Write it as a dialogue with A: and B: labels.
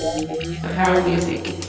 A: Power music.